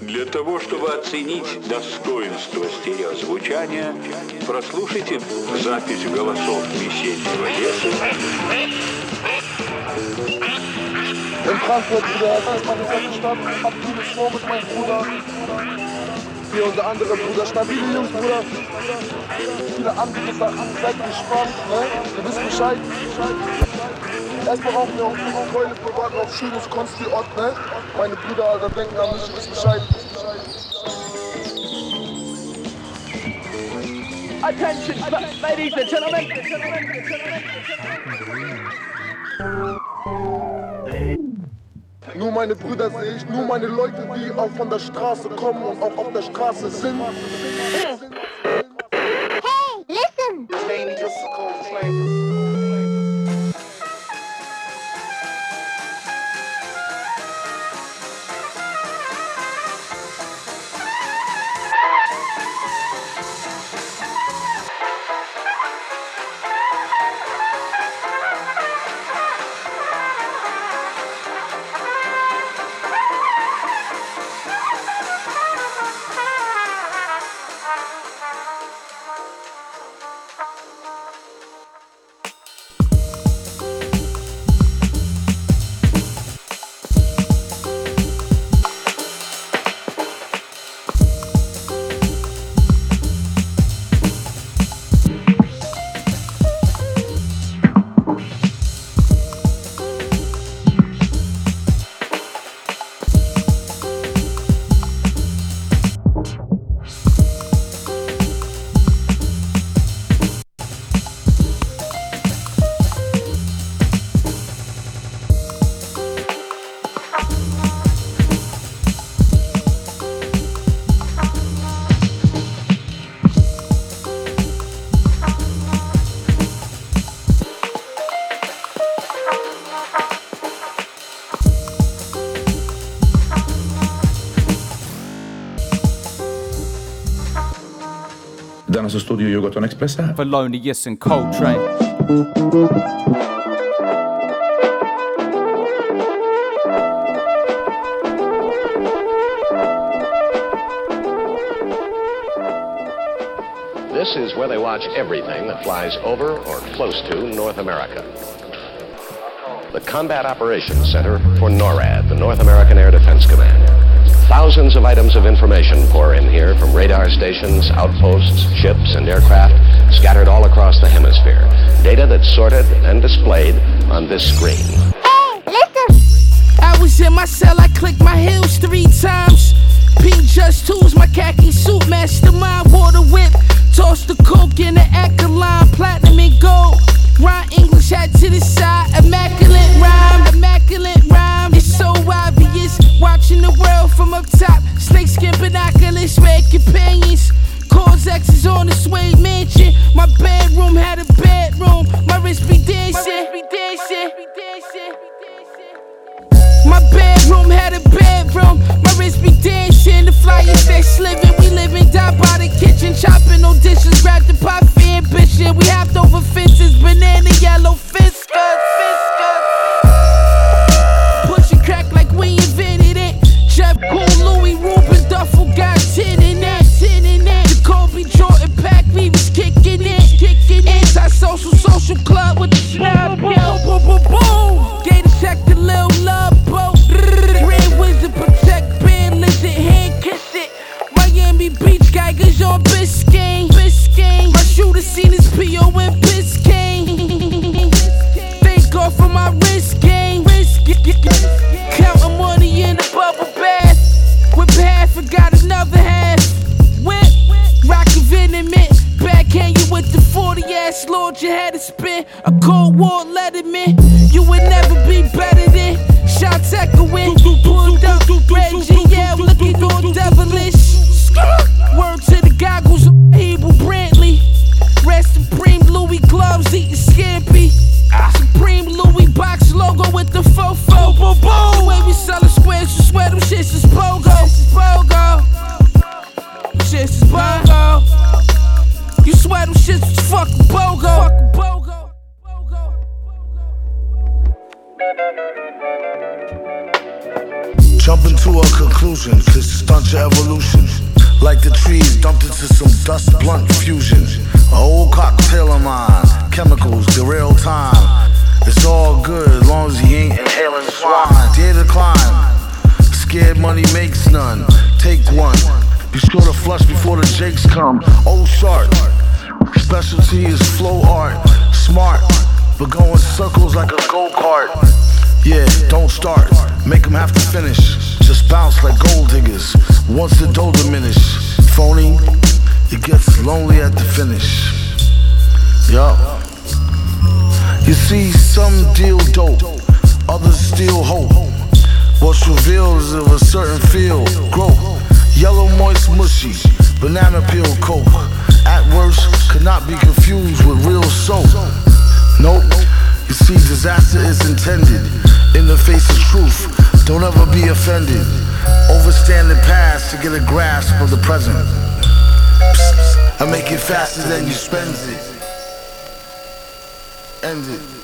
Для того, чтобы оценить достоинство стереозвучания, прослушайте запись голосов весеннего леса. Das ist. Hier unser anderer Bruder, stabile Jungs, Bruder. Viele andere Sachen, seid gespannt, ne? Ihr wisst Bescheid. Erstmal rauchen wir auch eine Keule privat auf schönes Konsti-Ort, ne? Meine Brüder, Alter, denken an mich, wisst Bescheid. Attention, ladies and gentlemen. Nur meine Brüder sehe ich, nur meine Leute, die auch von der Straße kommen und auch auf der Straße sind. U studiju Jugoton Expressa Thelonious and Coltrane. This is where they watch everything that flies over or close to North America. The Combat Operations Center for NORAD, the North American Air Defense Command. Thousands of items of information pour in here from radar stations, outposts, ships, and aircraft scattered all across the hemisphere. Data that's sorted and displayed on this screen. Hey, listen! I was in my cell, I clicked my heels three times. Pink just tools, my khaki suit, mastermind, water whip. Toss the coke in the Acaline, platinum and gold. Rhyme English hat to the side, immaculate rhyme, immaculate rhyme. Up top. Snakeskin binoculars, red companions. Cause X is on the suede mansion. My bedroom had a bedroom. My wrist be dancing. My bedroom had a bedroom. My wrist be dancing. The flyers they living. We living down by the kitchen. Chopping no dishes. Grab the for ambition. We hopped over fences. Banana yellow fiskers. Social club with the snap. Boom, boom, boom, boom. Gator check the little love boat. Grand Wizard protect band lizard hand kiss it. Miami Beach Geigers on Biscayne. Biscayne. My shooter seen his PO in Biscayne. 40 ass Lord, you had to spin a cold war letterman. You would never be better than shots echoing. Pulled up, Reggie, yeah, looking all devilish. Word to the goggles, Hebru Brantley. Rest supreme Louis gloves, eating scampi. Supreme Louis box logo with the fofo. Boom, boom, The way we sellin' squares, you swear them shits is BOGO. BOGO. Shits is BOGO. You swear them shits is fucking BOGO. Fucking BOGO. Jumping to a conclusion, this Watch your evolution. Like the trees dumped into some dust blunt fusion. A whole cocktail of mine. Chemicals, real time. It's all good as long as he ain't inhaling swine. Dare to climb. Scared money makes none. Take one. Be sure to flush before the jakes come. Oh, sharp. Specialty is flow art. Smart, but going circles like a go kart. Yeah, don't start. Make them have to finish. Just bounce like gold diggers. Once the dough diminish. Phony, it gets lonely at the finish. Yup. You see, some deal dope, others steal hope. What's revealed is of a certain field, growth. Yellow, moist, mushy, banana peel coke. At worst, could not be confused with real soul. Nope. You see, disaster is intended in the face of truth. Don't ever be offended. Overstand the past to get a grasp of the present. Psst, I make it faster than you spend it. End it.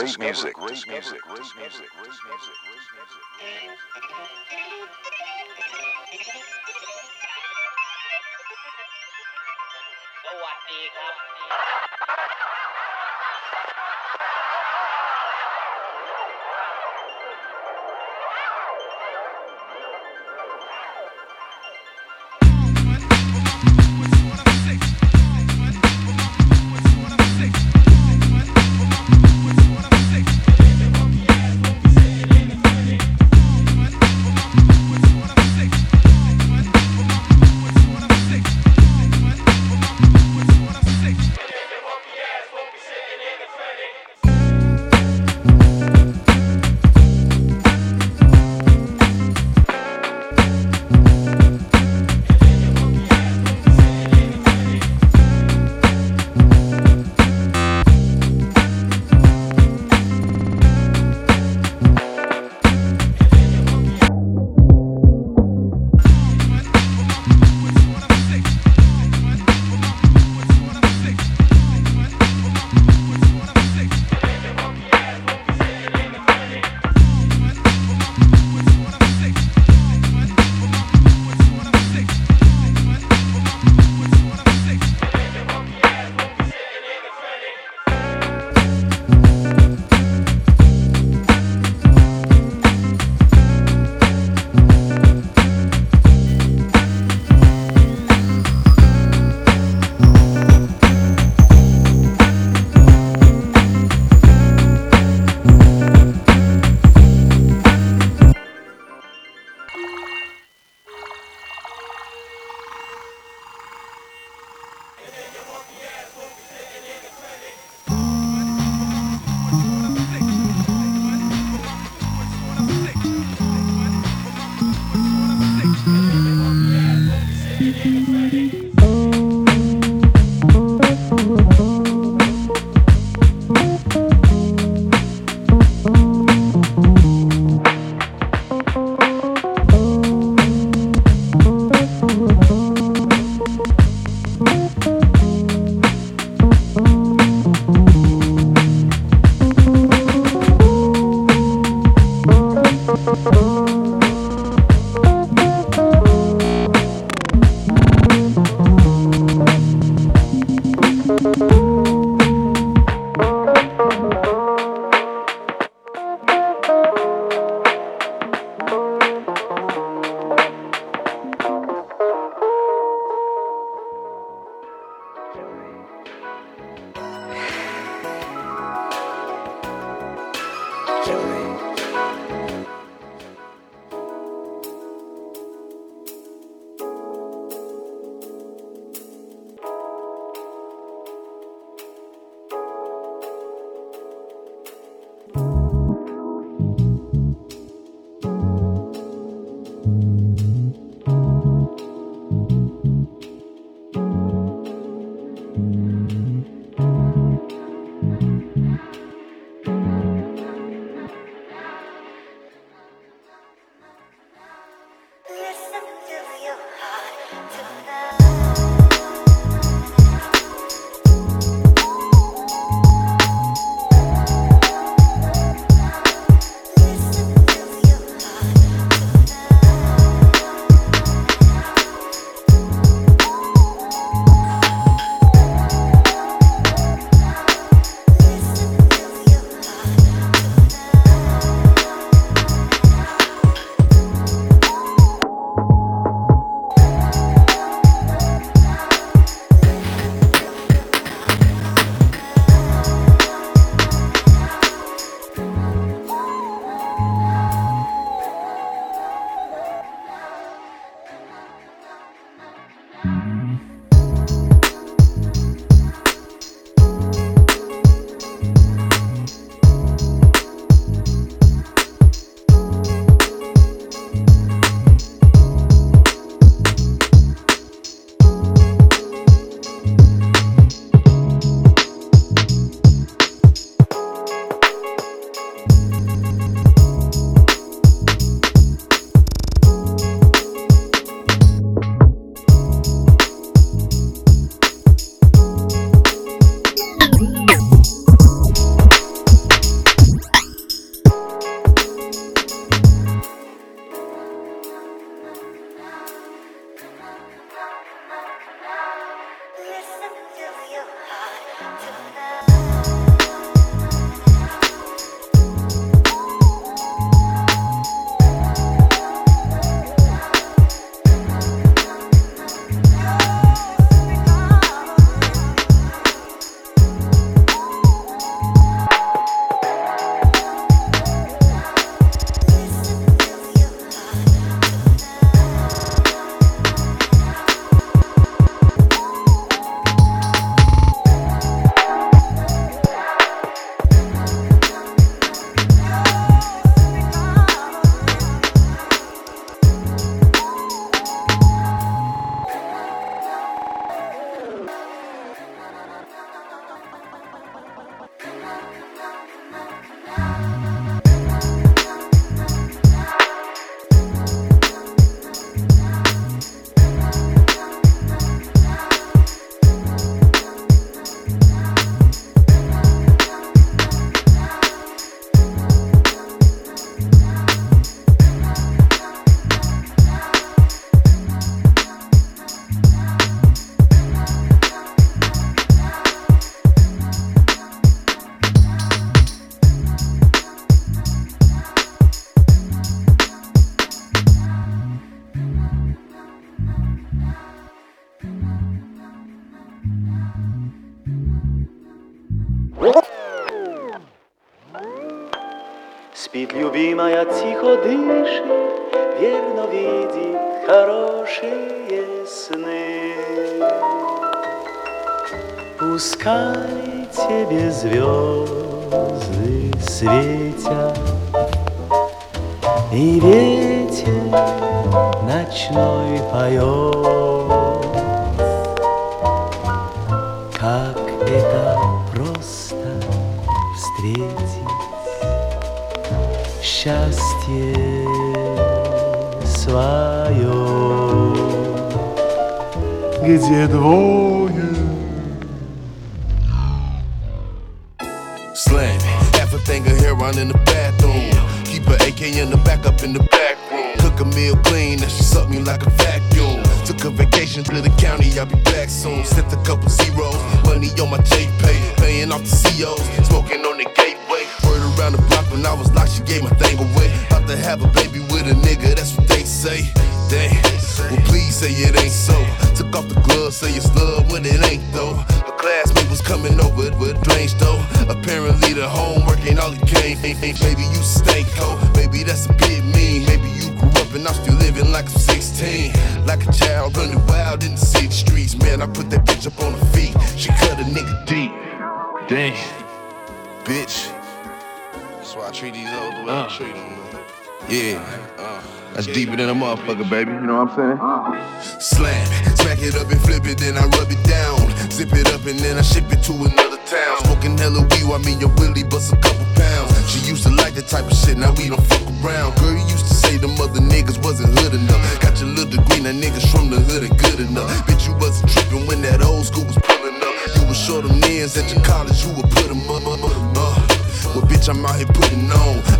great discover music. Great discover music. Great music. Great music. สวัสดีครับ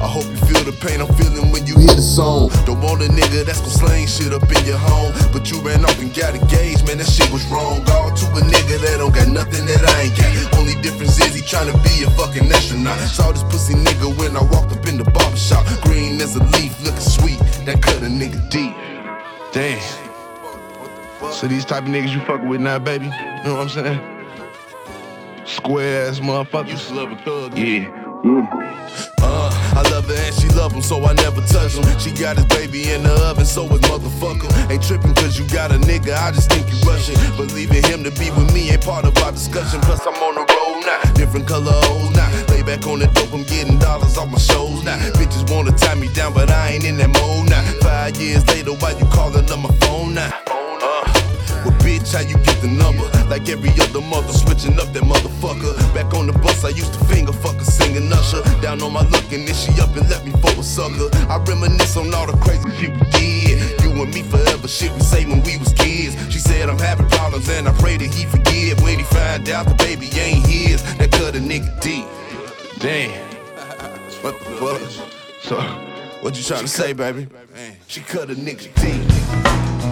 I hope you feel the pain I'm feeling when you hear the song. Don't want a nigga that's gon' slang shit up in your home. But you ran off and got engaged, man, that shit was wrong. Gone to a nigga that don't got nothing that I ain't got. Only difference is he tryna be a fucking astronaut. Saw this pussy nigga when I walked up in the barbershop. Green as a leaf, looking sweet. That cut a nigga deep. Damn. So these type of niggas you fucking with now, baby? You know what I'm saying? Square ass motherfuckers. To love a thug. Yeah. Uh, I love her and she love him, so I never touch him. She got his baby in the oven, so is motherfucker. Ain't tripping cause you got a nigga, I just think you rushing. But leaving him to be with me ain't part of our discussion. Plus, I'm on the road now, different color hoes now. Lay back on the dope, I'm getting dollars off my shows now. Bitches wanna tie me down, but I ain't in that mode now. Five years later, why you calling on my phone now? Bitch, how you get the number? Like every other mother, switching up that motherfucker. Back on the bus, I used to finger fuck her, singing Usher. Down on my luck, and then she up and left me for a sucker. I reminisce on all the crazy shit we did. You and me forever, shit we say when we was kids. She said I'm having problems, and I pray that he forgive. When he find out the baby ain't his, that cut a nigga deep. Damn. What the fuck? So, what you trying to say, baby? She cut a nigga deep.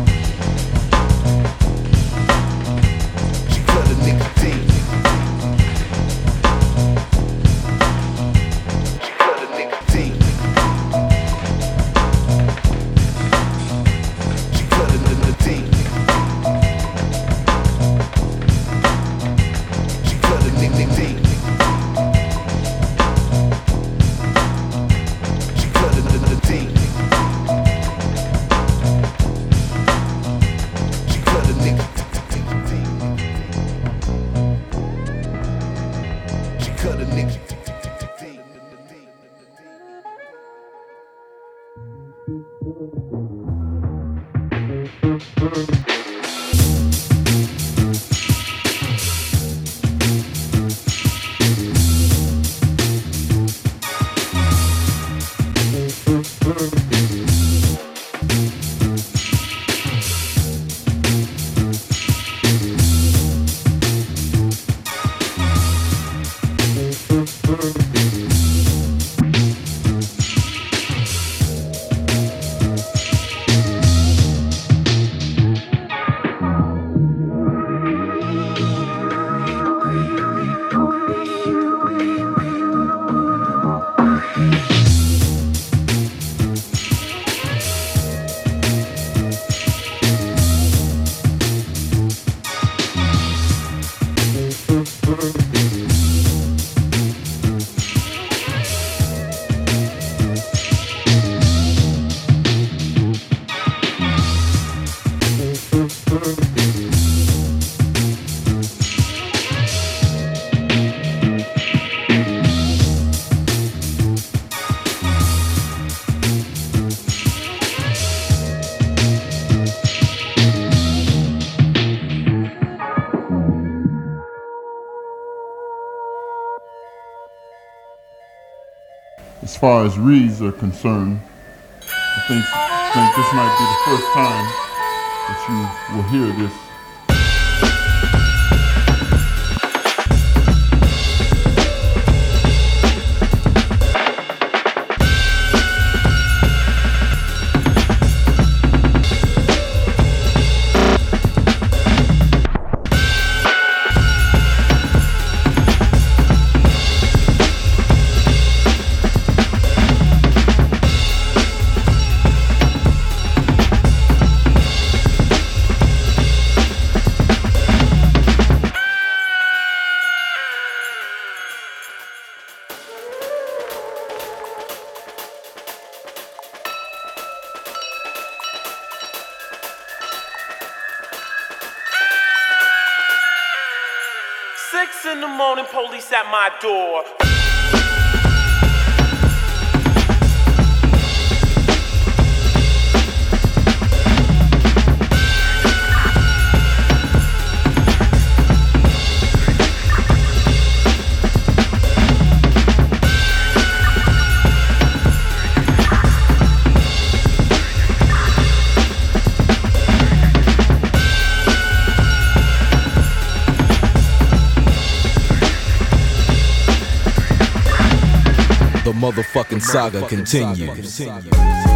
Far as reads are concerned, I think, think this might be the first time that you will hear this door. Motherfucking saga continues.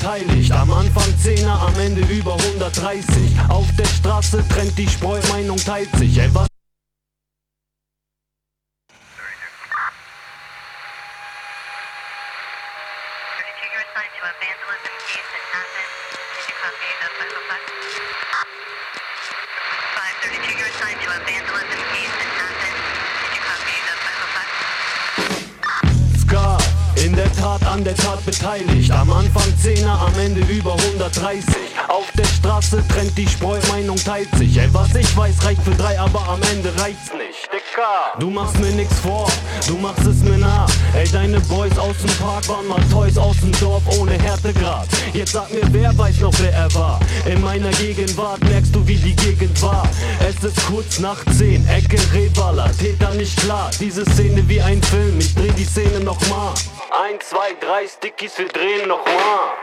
Beteiligt. Am Anfang Zehner, am Ende über 130. Auf der Straße trennt die Spreu, Meinung teilt sich. Ey, was Teilt sich. Ey, was ich weiß, reicht für drei, aber am Ende reicht's nicht. Dicker, du machst mir nix vor, du machst es mir nach. Ey, deine Boys aus dem Park waren mal Toys aus dem Dorf ohne Härtegrad. Jetzt sag mir, wer weiß noch, wer er war. In meiner Gegenwart merkst du, wie die Gegend war. Es ist kurz nach 10, Ecke Reballer, Täter nicht klar. Diese Szene wie ein Film, ich dreh die Szene nochmal. Ein, zwei, drei Stickies, wir drehen nochmal.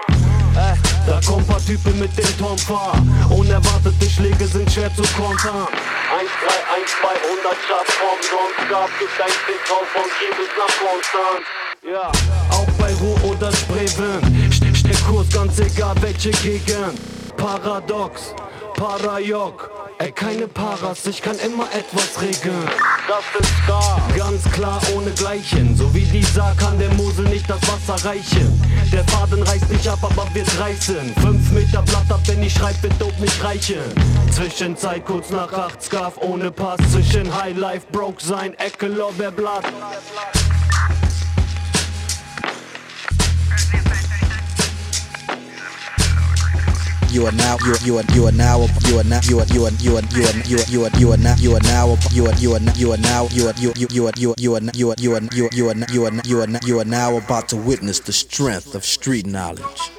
Äh, da kommen paar Typen mit dem Tomfahr. Unerwartete Schläge sind schwer zu kontern. 1, 3, 1, 200 Schaff vom Sonst gab, gibt ein Fick drauf von hier bis nach Konstanz. Ja, auch bei Ruhr oder. St Steck Kurs, ganz egal welche Gegend. Paradox, Parajok. Ey, keine Paras, ich kann immer etwas regeln. Das ist Star. Ganz klar ohne Gleichen. So wie dieser kann der Mosel nicht das Wasser reichen. Der Faden reißt nicht ab, aber wir reißen. Fünf Meter Blatt ab, wenn ich schreib, wird dope nicht reichen. Zwischenzeit kurz nach acht, Scarf ohne Pass. Zwischen High Life, Broke sein, Ecke, Lorbeerblatt. You are now you are you are you are now you are now you are you are you are you are you are you are you are now you are now you are you are you are now you are you you are you are you are you are you are you are you are you are you are now about to witness the strength of street knowledge.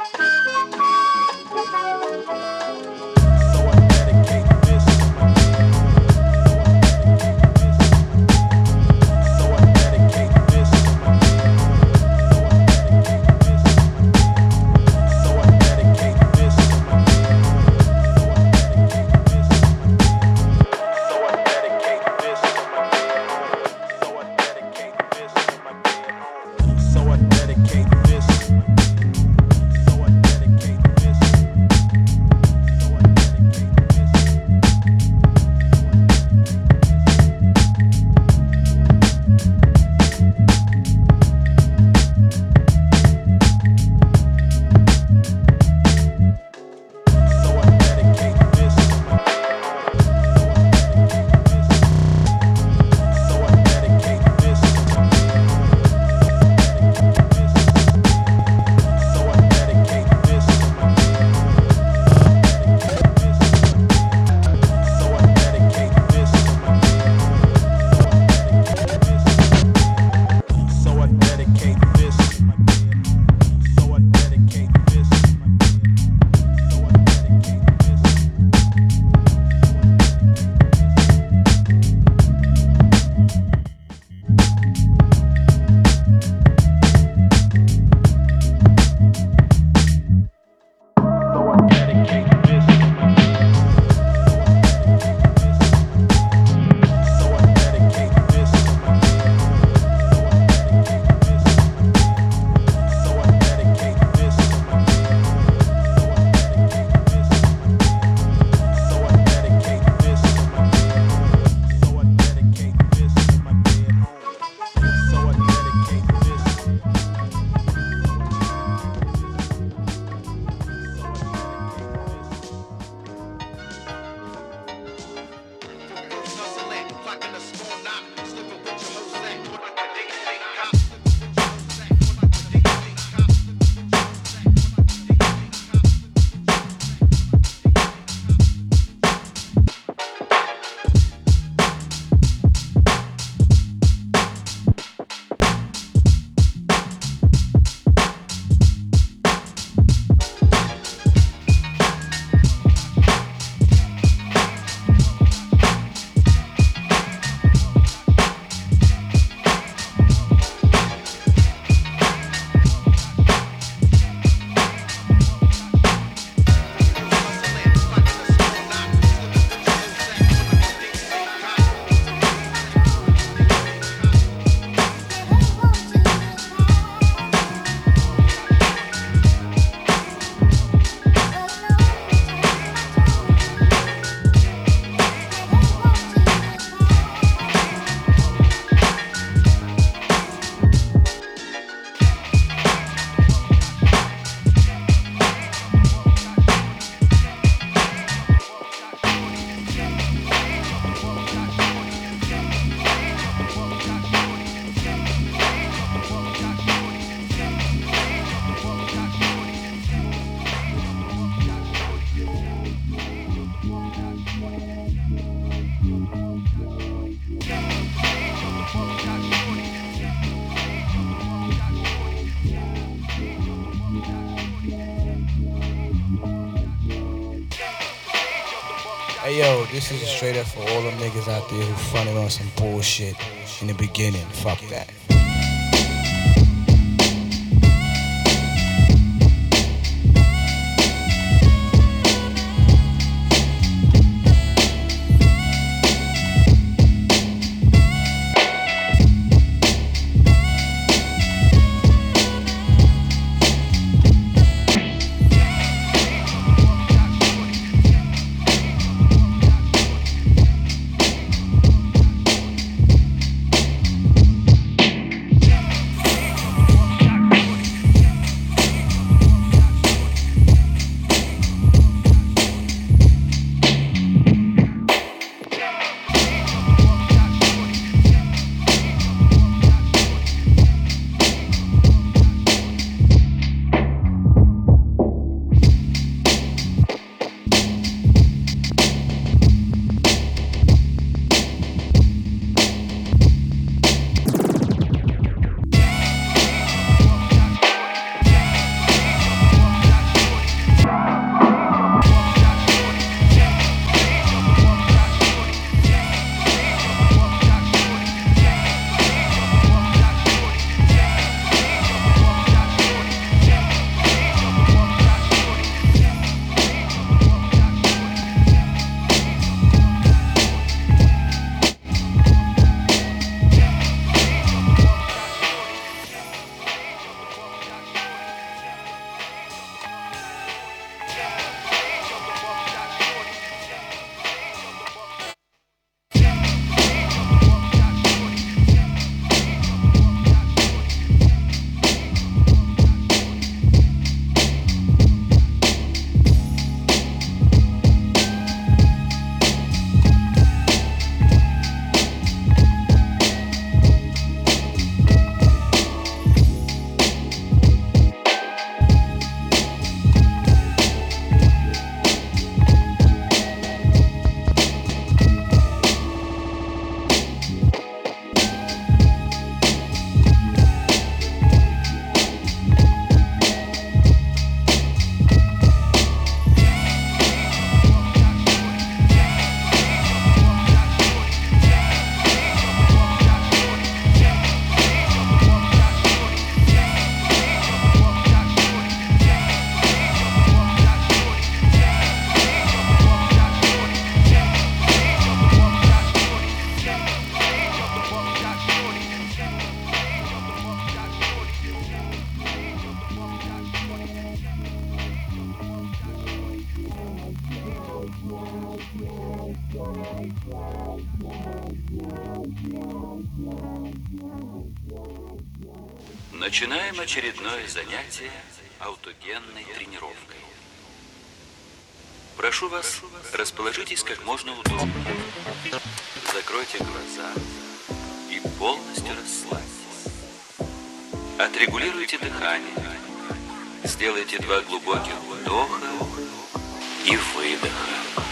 This is straight up for all them niggas out there who fronted on some bullshit in the beginning. Fuck that. Прошу вас, расположитесь как можно удобнее. Закройте глаза и полностью расслабьтесь. Отрегулируйте дыхание. Сделайте два глубоких вдоха и выдоха.